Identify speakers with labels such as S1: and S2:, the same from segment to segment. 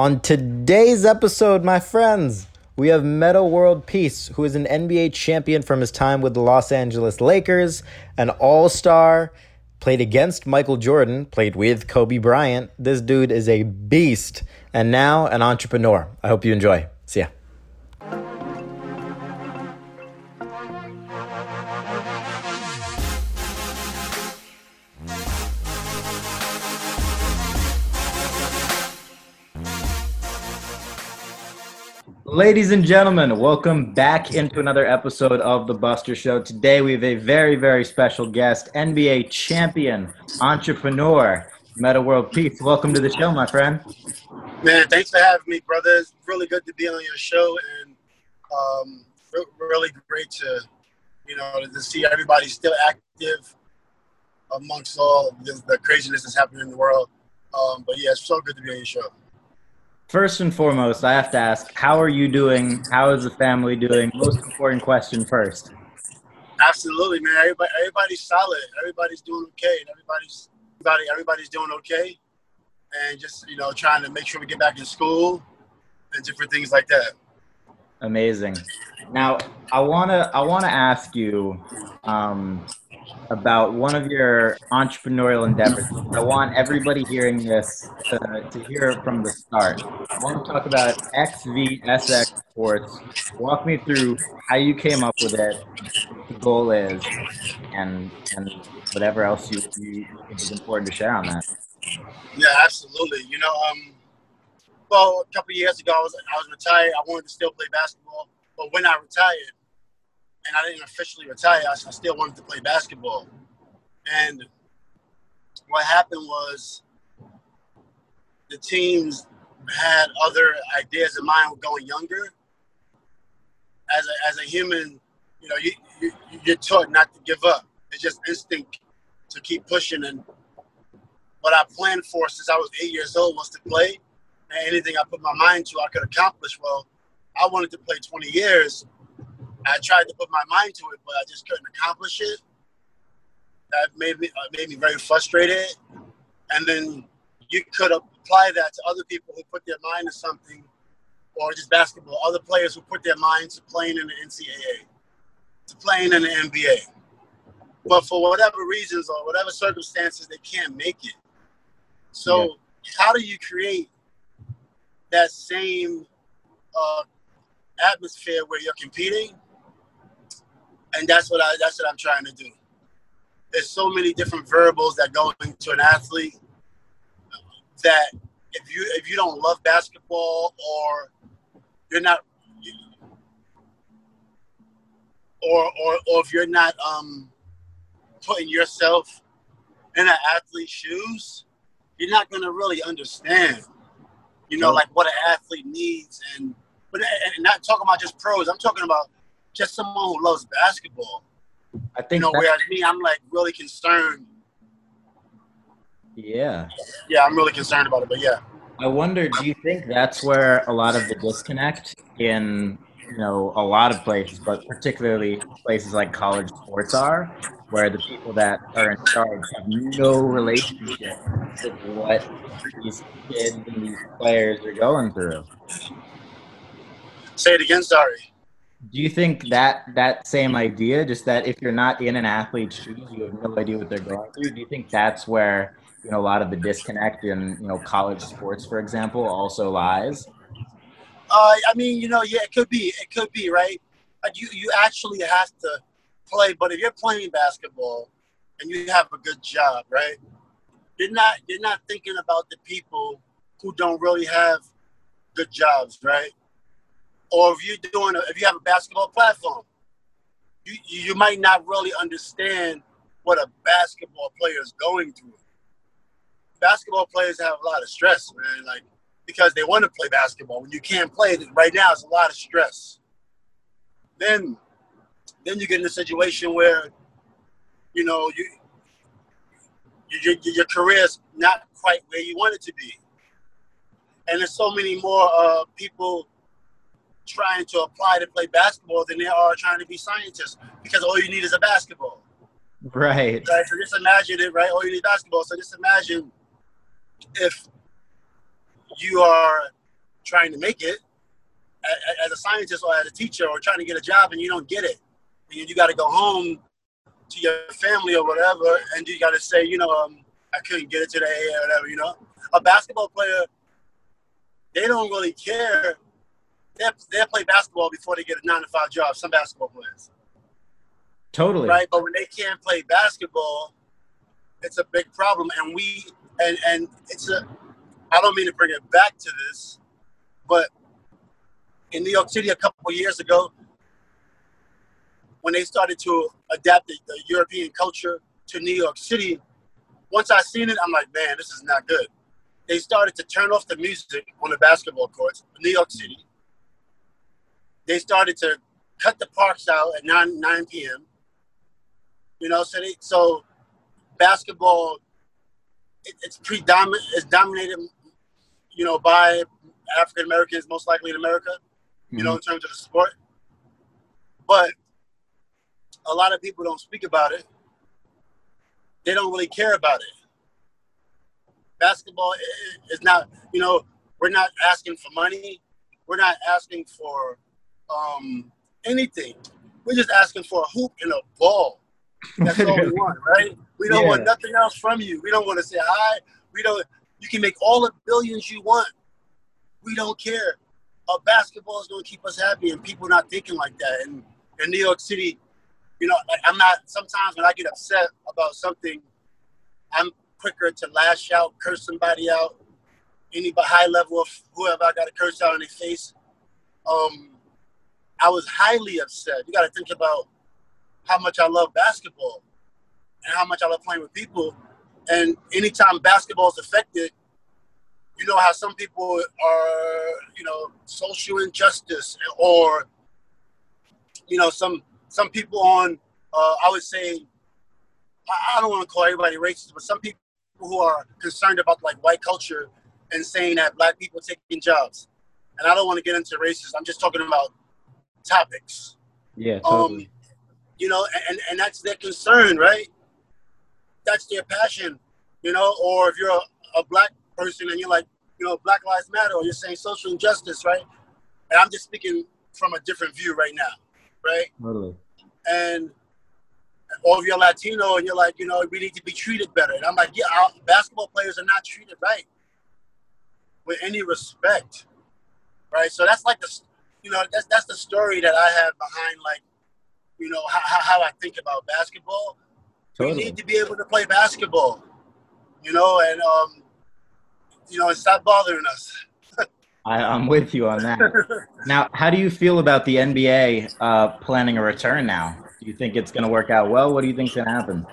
S1: On today's episode, my friends, we have Metta World Peace, who is an NBA champion from his time with the Los Angeles Lakers, an all star, played against Michael Jordan, played with Kobe Bryant. This dude is a beast, and now an entrepreneur. I hope you enjoy. See ya. Ladies and gentlemen, welcome back into another episode of The Buster Show. Today we have a very, very special guest, NBA champion, entrepreneur, Metta World Peace. Welcome to the show, my friend.
S2: Man, thanks for having me, brother. It's really good to be on your show and um, really great to, you know, to see everybody still active amongst all the, the craziness that's happening in the world. Um, but yeah, it's so good to be on your show.
S1: First and foremost, I have to ask, how are you doing? How is the family doing? Most important question first.
S2: Absolutely, man. Everybody, everybody's solid. Everybody's doing okay, and everybody's everybody, everybody's doing okay. And just you know, trying to make sure we get back in school and different things like that.
S1: Amazing. Now, I wanna I wanna ask you, um, about one of your entrepreneurial endeavors. I want everybody hearing this to, to hear it from the start. I want to talk about XVSX Sports. Walk me through how you came up with it, the goal is, and and whatever else you, you think is important to share on that.
S2: Yeah, absolutely. You know, um, well, a couple years ago, I was I was retired. I wanted to still play basketball, but when I retired, and I didn't officially retire. I, still wanted to play basketball. And what happened was the teams had other ideas in mind going younger. As a, as a human, you know, you, you, you're taught not to give up. It's just instinct to keep pushing. And what I planned for since I was eight years old was to play. And anything I put my mind to, I could accomplish. Well, I wanted to play 20 years I tried to put my mind to it, but I just couldn't accomplish it. That made me uh, made me very frustrated. And then you could apply that to other people who put their mind to something, or just basketball. Other players who put their mind to playing in the NCAA, to playing in the NBA. But for whatever reasons or whatever circumstances, they can't make it. So, yeah. how do you create that same uh, atmosphere where you're competing and that's what I that's what I'm trying to do. There's so many different variables that go into an athlete that if you if you don't love basketball or you're not or or, or if you're not um, putting yourself in an athlete's shoes, you're not gonna really understand, you know, like what an athlete needs and but and not talking about just pros. I'm talking about just someone who loves basketball. I think you know, whereas me, I'm like really concerned.
S1: Yeah.
S2: Yeah, I'm really concerned about it, but yeah.
S1: I wonder, do you think that's where a lot of the disconnect in you know a lot of places, but particularly places like college sports are, where the people that are in charge have no relationship to what these kids and these players are going through.
S2: Say it again, sorry
S1: do you think that that same idea, just that if you're not in an athlete's shoes, you have no idea what they're going through? Do you think that's where you know a lot of the disconnect in you know college sports, for example, also lies?
S2: Uh, I mean, you know, yeah, it could be, it could be, right? You, you actually have to play, but if you're playing basketball and you have a good job, right? You're not, you're not thinking about the people who don't really have good jobs, right? Or if you're doing a, if you have a basketball platform, you you might not really understand what a basketball player is going through. Basketball players have a lot of stress, man. Like because they want to play basketball. When you can't play right now, it's a lot of stress. Then, then you get in a situation where, you know, you, you your, your career's not quite where you want it to be, and there's so many more uh, people trying to apply to play basketball than they are trying to be scientists because all you need is a basketball.
S1: Right.
S2: Right. So just imagine it, right? All you need basketball. So just imagine if you are trying to make it as a scientist or as a teacher or trying to get a job and you don't get it. And you got to go home to your family or whatever, and you got to say, you know, um, I couldn't get it today or whatever, you know. A basketball player, they don't really care. They they play basketball before they get a nine to five job. Some basketball players.
S1: Totally.
S2: Right, but when they can't play basketball, it's a big problem, and we and and it's a. I don't mean to bring it back to this, but in New York City a couple years ago, when they started to adapt the, the, European culture to New York City, once I seen it, I'm like, man, this is not good. They started to turn off the music on the basketball courts in New York City. They started to cut the parks out at 9, 9 p.m. You know, so they, so basketball it, it's predominant it's dominated, you know, by African Americans, most likely in America you mm-hmm. know, in terms of the sport. But a lot of people don't speak about it. They don't really care about it. Basketball is not, you know, we're not asking for money. We're not asking for um, anything. We're just asking for a hoop and a ball. That's all we want, right? We don't yeah. want nothing else from you. We don't want to say hi. We don't. You can make all the billions you want. We don't care uh, basketball is going to keep us happy, and people not thinking like that. And in New York City, you know, like I'm not. Sometimes when I get upset about something, I'm quicker to lash out, curse somebody out, any high level of whoever I got to curse out in their face. Um, I was highly upset. You got to think about how much I love basketball and how much I love playing with people. And anytime basketball is affected, you know how some people are, you know, social injustice or, you know, some some people on, uh, I would say, I don't want to call everybody racist, but some people who are concerned about like white culture and saying that black people taking jobs. And I don't want to get into racism. I'm just talking about topics.
S1: Yeah. Totally.
S2: Um, you know, and, and that's their concern, right? That's their passion, you know, or if you're a, a black person and you're like, you know, Black Lives Matter, or you're saying social injustice, right? And I'm just speaking from a different view right now, right?
S1: Totally.
S2: And or if you're Latino and you're like, you know, we need to be treated better. And I'm like, yeah, our basketball players are not treated right with any respect, right? So that's like the, you know, that's that's the story that I have behind like, you know, how, how I think about basketball. Totally. We need to be able to play basketball, you know, and um, you know, stop bothering us.
S1: I, am with you on that. now, how do you feel about the NBA uh, planning a return now? Do you think it's going to work out well? What do you think's going to happen?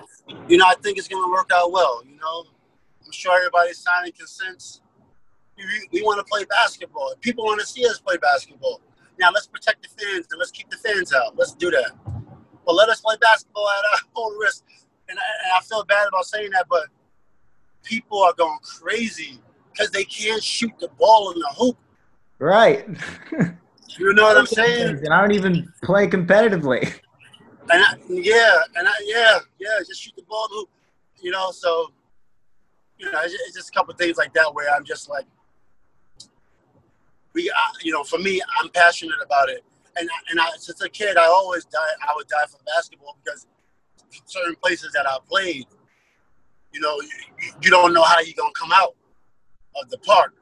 S2: You know, I think it's going to work out well. You know, I'm sure everybody's signing consents. We, we want to play basketball. People want to see us play basketball. Now, let's protect the fans and let's keep the fans out. Let's do that. But let us play basketball at our own risk. And I, and I feel bad about saying that, but people are going crazy because they can't shoot the ball in the hoop.
S1: Right.
S2: you know what I'm saying?
S1: And I don't even play competitively.
S2: And I, yeah, and I, yeah, yeah, just shoot the ball in the hoop. You know, so you know, it's, it's just a couple things like that where I'm just like, we, you know, for me, I'm passionate about it, and and I, since a kid, I always die. I would die for basketball because certain places that I played, you know, you, you don't know how you're gonna come out of the park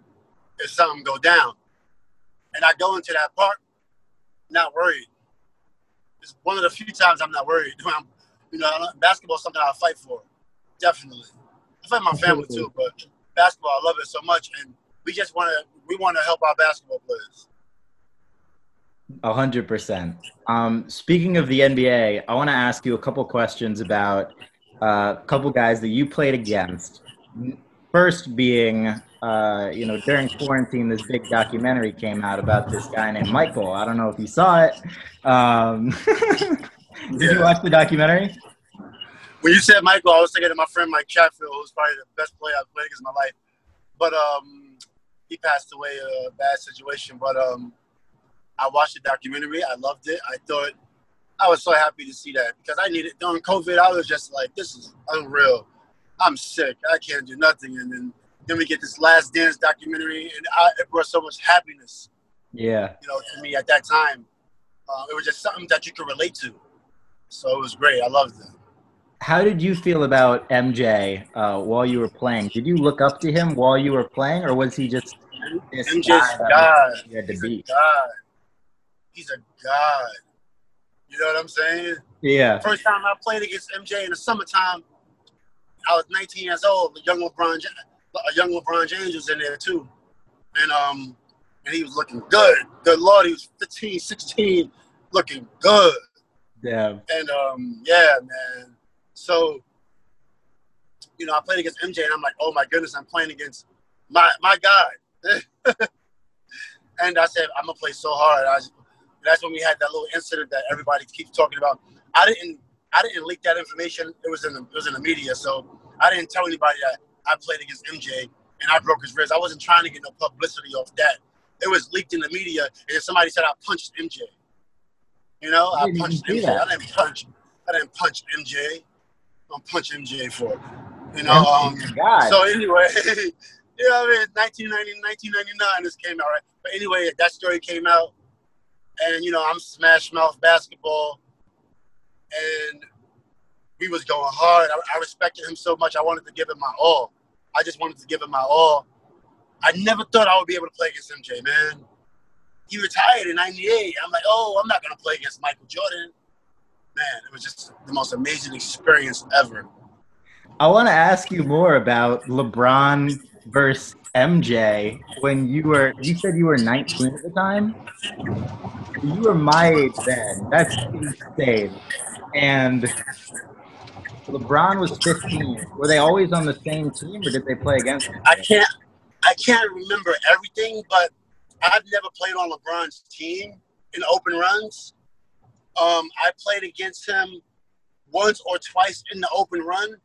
S2: if something go down. And I go into that park, not worried. It's one of the few times I'm not worried. I'm, you know, basketball is something I fight for, definitely. I fight my family too, but basketball, I love it so much, and we just want to we want to help our basketball players.
S1: A hundred percent. Um, speaking of the NBA, I want to ask you a couple questions about uh, a couple guys that you played against. First being uh, you know, during quarantine, this big documentary came out about this guy named Michael. I don't know if you saw it. Um, did you watch the documentary?
S2: When you said Michael, I was thinking of my friend Mike Chatfield, who's probably the best player I've played in my life. But um, he passed away a bad situation. But um, I watched the documentary. I loved it. I thought I was so happy to see that because I needed during COVID. I was just like, this is unreal. I'm sick. I can't do nothing. And then Then we get this Last Dance documentary, and I, it brought so much happiness.
S1: Yeah.
S2: You know, to me at that time, uh, it was just something that you could relate to. So it was great. I loved it.
S1: How did you feel about MJ uh, while you were playing? Did you look up to him while you were playing, or was he just this
S2: MJ's
S1: guy
S2: God.
S1: you had to
S2: He's
S1: beat?
S2: a god. He's a god. You know what I'm saying?
S1: Yeah.
S2: First time I played against MJ in the summertime, I was 19 years old. A young LeBron, a young LeBron James was in there too, and um, and he was looking good. Good lord, he was 15, 16, looking good.
S1: Yeah.
S2: And um, yeah, man. So, you know, I played against MJ, and I'm like, oh my goodness, I'm playing against my my guy. and I said, I'm gonna play so hard. I, that's when we had that little incident that everybody keeps talking about. I didn't I didn't leak that information. It was in the it was in the media, so I didn't tell anybody that I played against MJ and I broke his wrist. I wasn't trying to get no publicity off that. It was leaked in the media, and somebody said I punched MJ. You know,
S1: I
S2: punched MJ. I didn't punch. I didn't punch MJ. Don't punch MJ for it. You know. Um, so anyway, you know, I mean, 1990, 1999, this came out, right? But anyway, that story came out, and you know, I'm Smash Mouth basketball, and we was going hard. I, I respected him so much. I wanted to give him my all. I just wanted to give him my all. I never thought I would be able to play against MJ, man. He retired in '98. I'm like, oh, I'm not gonna play against Michael Jordan. Man, it was just the most amazing experience ever.
S1: I want to ask you more about LeBron versus MJ. When you were, you said you were 19 at the time. You were my age then. That's insane. And LeBron was 15. Were they always on the same team, or did they play against?
S2: I can't I can't remember everything, but I've never played on LeBron's team in open runs. Um, I played against him once or twice in the open run,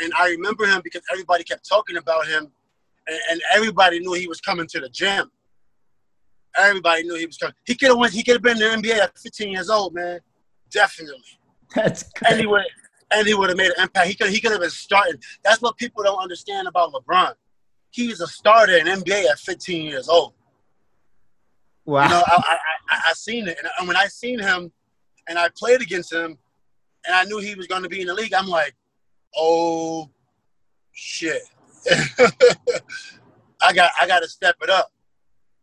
S2: and I remember him because everybody kept talking about him, and, and everybody knew he was coming to the gym. Everybody knew he was coming. He could have went. He could have been in the NBA at 15 years old, man. Definitely
S1: That's
S2: and
S1: great.
S2: he would and he would have made an impact. He could he could have been starting. That's what people don't understand about LeBron. He's a starter in NBA at 15 years old.
S1: Wow.
S2: You know, I I, I, I seen it, and, and when I seen him, and I played against him, and I knew he was going to be in the league, I'm like, oh shit, I got I got to step it up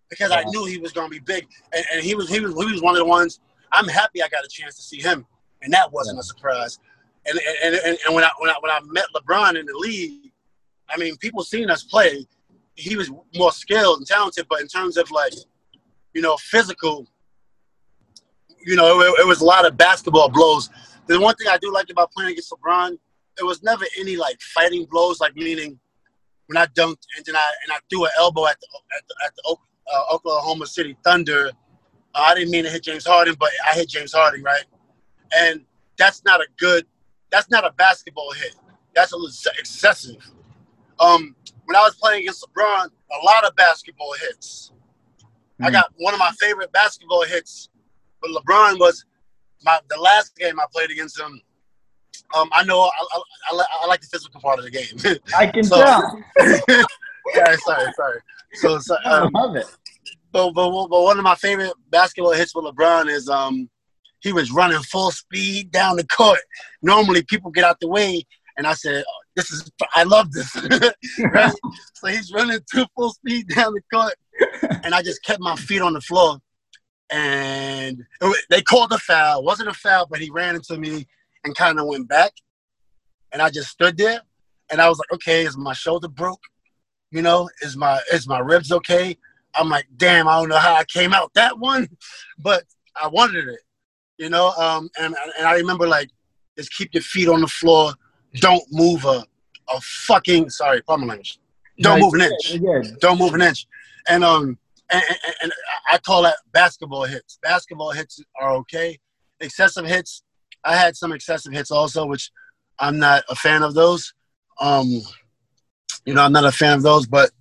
S2: because I knew he was going to be big, and, and he was he was he was one of the ones. I'm happy I got a chance to see him, and that wasn't a surprise. And and, and, and when I when I when I met LeBron in the league, I mean, people seen us play. He was more skilled and talented, but in terms of like, you know, physical, you know, it, it was a lot of basketball blows. The one thing I do like about playing against LeBron, it was never any like fighting blows, like meaning when I dunked and then I and I threw an elbow at the at the, at the uh, Oklahoma City Thunder. Uh, I didn't mean to hit James Harden, but I hit James Harden, right? And that's not a good. That's not a basketball hit. That's a little excessive. Um, when I was playing against LeBron, a lot of basketball hits. I
S1: Hmm.
S2: got one of my favorite basketball hits with LeBron was my the last game I played against him. Um, I know I, I, I, I like the physical part of the game.
S1: I can
S2: So-
S1: tell.
S2: yeah, sorry, sorry. So, so
S1: I
S2: um,
S1: love it.
S2: but, but but one of my favorite basketball hits with LeBron is um he was running full speed down the court. Normally people get out the way, and I said, oh, "This is I love this." right? So he's running full speed down the court, and I just kept my feet on the floor, and they called a foul. It wasn't a foul, but he ran into me and kind of went back, and I just stood there, and I was like, "Okay, is my shoulder broke? You know, is my is my ribs okay?" I'm like, damn, I don't know how I came out that one, but I wanted it, you know. Um, and and I remember like, just keep your feet on the floor, don't move a a fucking sorry, pardon my language. Don't
S1: No,
S2: move an inch.
S1: good.
S2: Don't move an inch. And um, and, and, and I call that basketball hits. Basketball hits are okay. Excessive hits, I had some excessive hits also, which I'm not a fan of those. Um, you know, I'm not a fan of those, but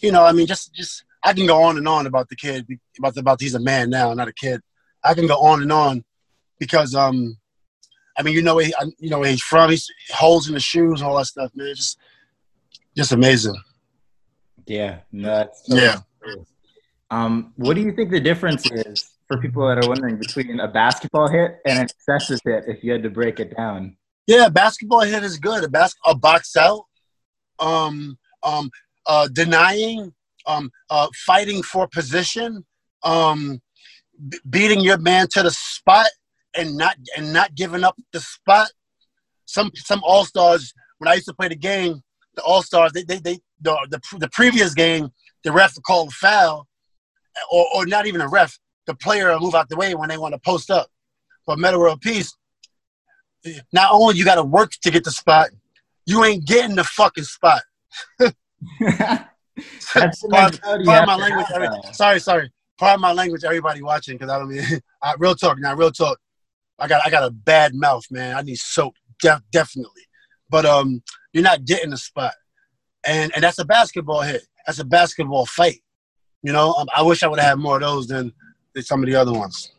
S2: you know, I mean, just just I can go on and on about the kid, about the, about he's a man now, not a kid. I can go on and on because um, I mean, you know, where he, you know where he's from. He's holes in the shoes, all that stuff, man. Just just amazing.
S1: Yeah, no, that's
S2: so yeah.
S1: Um, what do you think the difference is for people that are wondering between a basketball hit and an excessive hit? If you had to break it down.
S2: Yeah, basketball hit is good. A bas- a box out, um, um, uh, denying, um, uh, fighting for position, um, b- beating your man to the spot, and not and not giving up the spot. Some some all stars. When I used to play the game, the all stars, they, they they the, the the previous game, the ref called foul, or or not even a ref. The player will move out the way when they want to post up. But Metta World Peace, not only you got to work to get the spot, you ain't getting the fucking spot. That's part, part my language. Every, sorry, sorry. Part of my language. Everybody watching, because I don't mean I, real talk. Now, real talk. I got I got a bad mouth, man. I need soap, de- definitely. But um, you're not getting the spot, and and that's a basketball hit. That's a basketball fight. You know, um, I wish I would have had more of those than, than some of the other ones.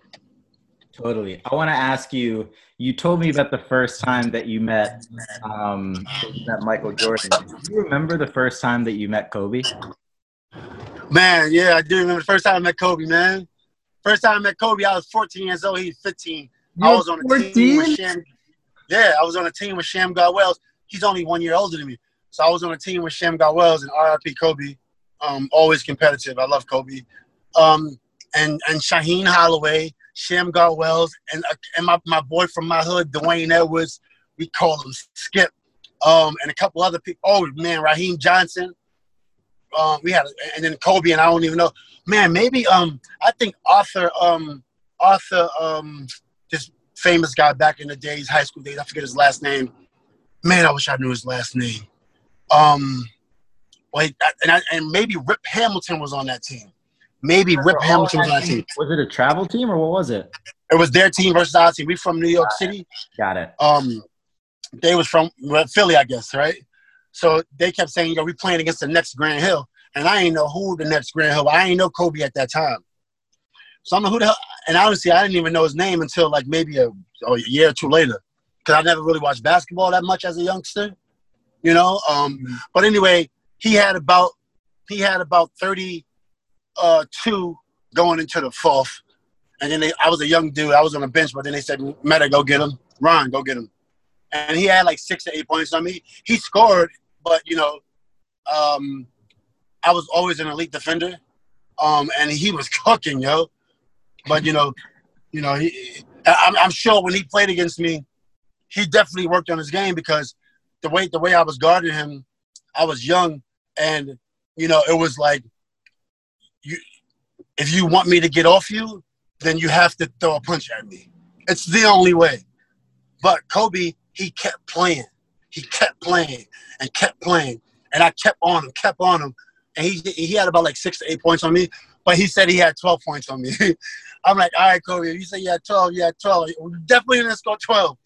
S1: Totally. I want to ask you. You told me about the first time that you met, um, you met Michael Jordan. Do you remember the first time that you met Kobe?
S2: Man, yeah, I do remember the first time I met Kobe. Man, first time I met Kobe, I was 14 years old. He's 15.
S1: You I was on a 14? team with
S2: Sham. Yeah, I was on a team with Shammgod Wells. He's only one year older than me, so I was on a team with Shammgod Wells and RIP Kobe. Um, always competitive. I love Kobe. Um, and and Shaheen Holloway Shammgod Wells, and uh, and my, my boy from my hood, Dwayne Edwards. We call him Skip. Um, and a couple other people. Oh man, Raheem Johnson. Um, we had, and then Kobe, and I don't even know. Man, maybe um, I think Arthur um, Arthur um, this famous guy back in the days, high school days. I forget his last name. Man, I wish I knew his last name. Um, like, and I, and maybe Rip Hamilton was on that team. Maybe Rip Hamilton was on that team.
S1: Was it a travel team or what was it?
S2: It was their team versus our team. We from New York City.
S1: Got it.
S2: Um, they was from Philly, I guess, right? So they kept saying, "Yo, we playing against the next Grant Hill," and I ain't know who the next Grant Hill. I ain't know Kobe at that time. So I'm know who the hell. And honestly, I didn't even know his name until like maybe a, a year or two later, because I never really watched basketball that much as a youngster, you know. Um, mm-hmm. but anyway, he had about he had about thirty uh, going into the fourth. And then they, I was a young dude. I was on the bench, but then they said, Metta, go get him. Ron, go get him. And he had like six to eight points on me. He scored, but, you know, um, I was always an elite defender. Um, and he was cooking, yo. But, you know, you know, he, I'm, I'm sure when he played against me, he definitely worked on his game because the way the way I was guarding him, I was young, and you know it was like you if you want me to get off you, then you have to throw a punch at me. It's the only way. But Kobe, he kept playing. He kept playing and kept playing. And I kept on him, kept on him. And he he had about like six to eight points on me, but he said he had 12 points on me. I'm like, all right, Kobe, you say you had 12, you had 12. Definitely didn't score 12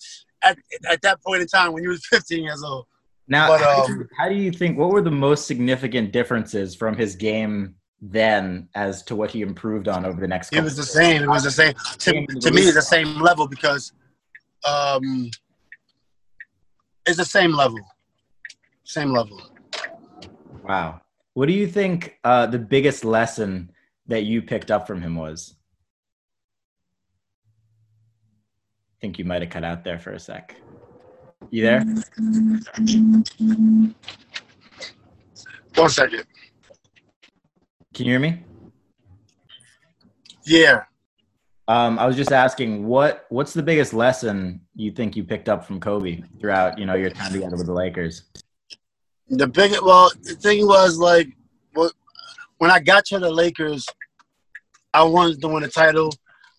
S2: at, at that point in time when you was 15 years old.
S1: Now, but, how, um, do you, how do you think, what were the most significant differences from his game then as to what he improved on over the next.
S2: It was the same. It was the same. To, to me, it's the same level because um, it's the same level. Same level.
S1: Wow. What do you think uh, the biggest lesson that you picked up from him was? I think you might have cut out there for a sec. You there?
S2: One second.
S1: Can you hear me?
S2: Yeah.
S1: Um, I was just asking what what's the biggest lesson you think you picked up from Kobe throughout you know your time together with the Lakers?
S2: The big well, the thing was like, when I got to the Lakers, I wanted to win a title.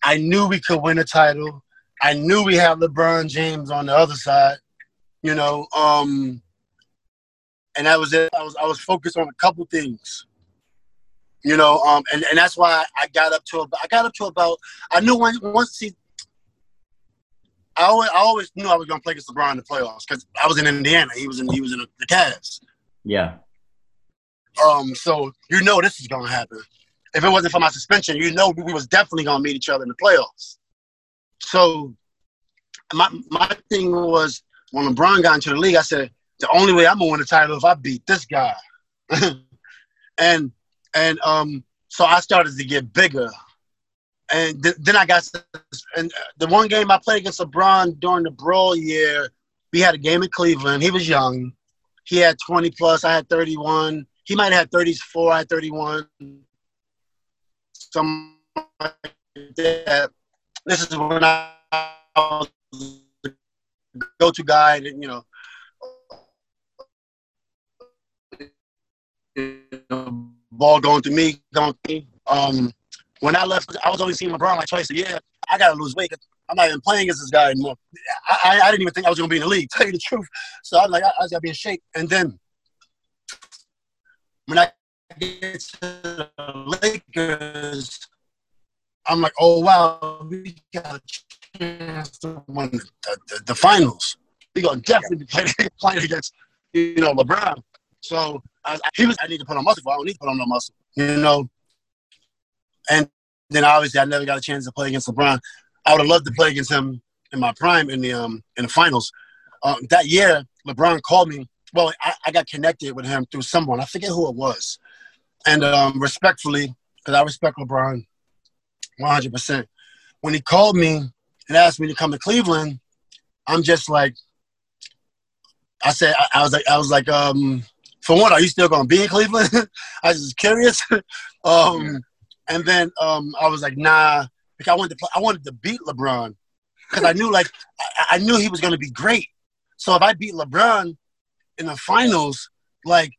S2: I knew we could win a title. I knew we had LeBron James on the other side. You know, um, and that was it. I was I was focused on a couple things. You know, um, and, and that's why I got up to about, I got up to about I knew when, once he I always, I always knew I was gonna play against LeBron in the playoffs because I was in Indiana. He was in he was in the Cavs.
S1: Yeah.
S2: Um. So you know this is gonna happen. If it wasn't for my suspension, you know we was definitely gonna meet each other in the playoffs. So my my thing was when LeBron got into the league, I said the only way I'm gonna win the title if I beat this guy. and and um, so I started to get bigger, and th- then I got and the one game I played against LeBron during the brawl year, we had a game in Cleveland. He was young, he had twenty plus, I had thirty one. He might have had thirty four, I had thirty one. Some like that. This is when I was go-to guy, and you know ball going to me, going to me. Um, when I left, I was only seeing LeBron like twice a year. I gotta lose weight. I'm not even playing against this guy anymore. I, I, I didn't even think I was gonna be in the league. Tell you the truth. So I'm like, I, I just gotta be in shape. And then when I get to the Lakers, I'm like, oh wow, we got a chance to win the, the, the finals. We gonna definitely be playing, playing against you know LeBron. So I, he was, I need to put on muscle. I don't need to put on no muscle, you know. And then obviously I never got a chance to play against LeBron. I would have loved to play against him in my prime in the um in the finals. Um, that year, LeBron called me. Well, I, I, got connected with him through someone. I forget who it was. And um, respectfully, because I respect LeBron 100%. When he called me and asked me to come to Cleveland, I'm just like, I said, I, I was like, I was like, um, for one, are you still going to be in Cleveland? I was just curious. um, and then um, I was like, nah, because I wanted to play, I wanted to beat LeBron because I knew like I, I knew he was going to be great. So if I beat LeBron in the finals, like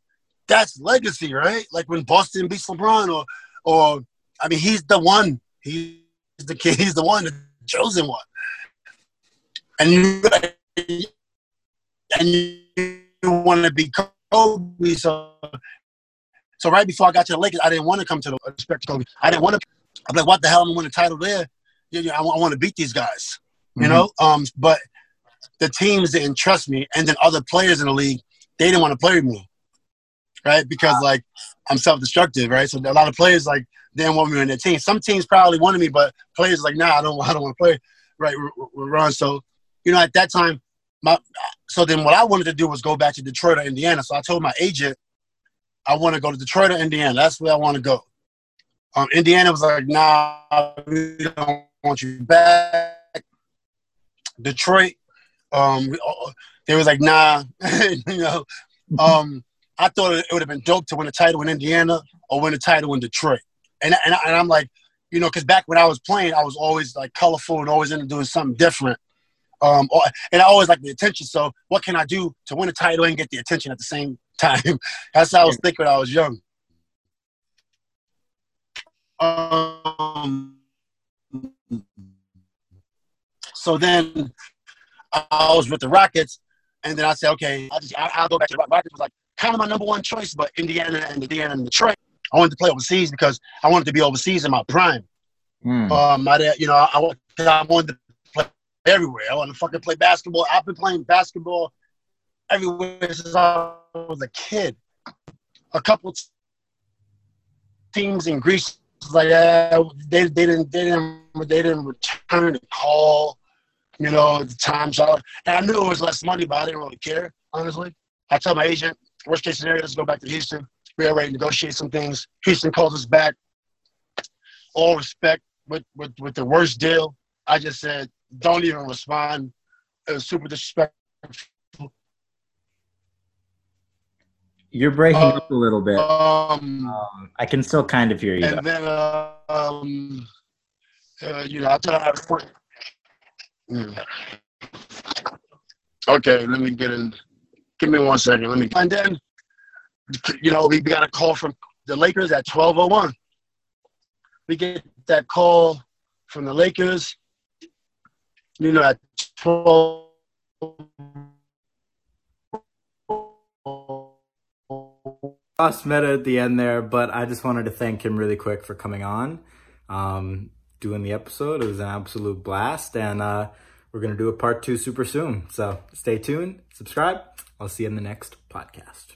S2: that's legacy, right? Like when Boston beats LeBron, or or I mean, he's the one. He's the kid. He's the one, chosen one. And you and you want to be Kobe. So, so right before I got to the Lakers, I didn't want to come to the respect Kobe. I didn't want to. I'm like, what the hell? I'm gonna win a title there. You know, I, I want to beat these guys. You mm-hmm. know, um, but the teams didn't trust me, and then other players in the league they didn't want to play with me, right? Because like I'm self-destructive, right? So a lot of players like didn't want me in their team. Some teams probably wanted me, but players like, nah, I don't, I don't want to play, right? With Ron. So, you know, at that time, my so then what I wanted to do was go back to Detroit or Indiana. So I told my agent I want to go to Detroit or Indiana. That's where I want to go. Um, Indiana was like, nah, we don't want you back. Detroit, um, they was like, nah, you know. Um, I thought it would have been dope to win a title in Indiana or win a title in Detroit. And, and, and I'm like, you know, because back when I was playing, I was always like colorful and always into doing something different. Um, and I always like the attention. So what can I do to win a title and get the attention at the same time? That's how I was thinking when I was young. Um, so then I was with the Rockets, and then I said, okay, I just I, will go back to the Rockets. Was like kind of my number one choice, but Indiana and Indiana and Detroit. I wanted to play overseas because I wanted to be overseas in my prime. Mm. Um, I, you know, I, I wanted to play everywhere. I wanted to fucking play basketball. I've been playing basketball everywhere since I was a kid. A couple teams in Greece like that, they, they didn't they didn't they didn't return the call, you know, the time's So and I knew it was less money, but I didn't really care, honestly. I told my agent, worst case scenario, let's go back to Houston. We are ready to negotiate some things. Houston calls us back. All respect with, with, with the worst deal. I just said, don't even respond. It was super disrespectful.
S1: You're breaking uh, up a little bit. Um, um, I can still kind of hear you.
S2: And though. then, uh, um, uh, you know, I thought I was. Mm. Okay, let me get in. Give me one second. Let me. And then, you know, we got a call from the Lakers at 12:01. We get that call from the Lakers you know, at 12.
S1: Lost Metta at the end there, but I just wanted to thank him really quick for coming on, um, doing the episode. It was an absolute blast, and uh, we're going to do a part two super soon. So stay tuned, subscribe. I'll see you in the next podcast.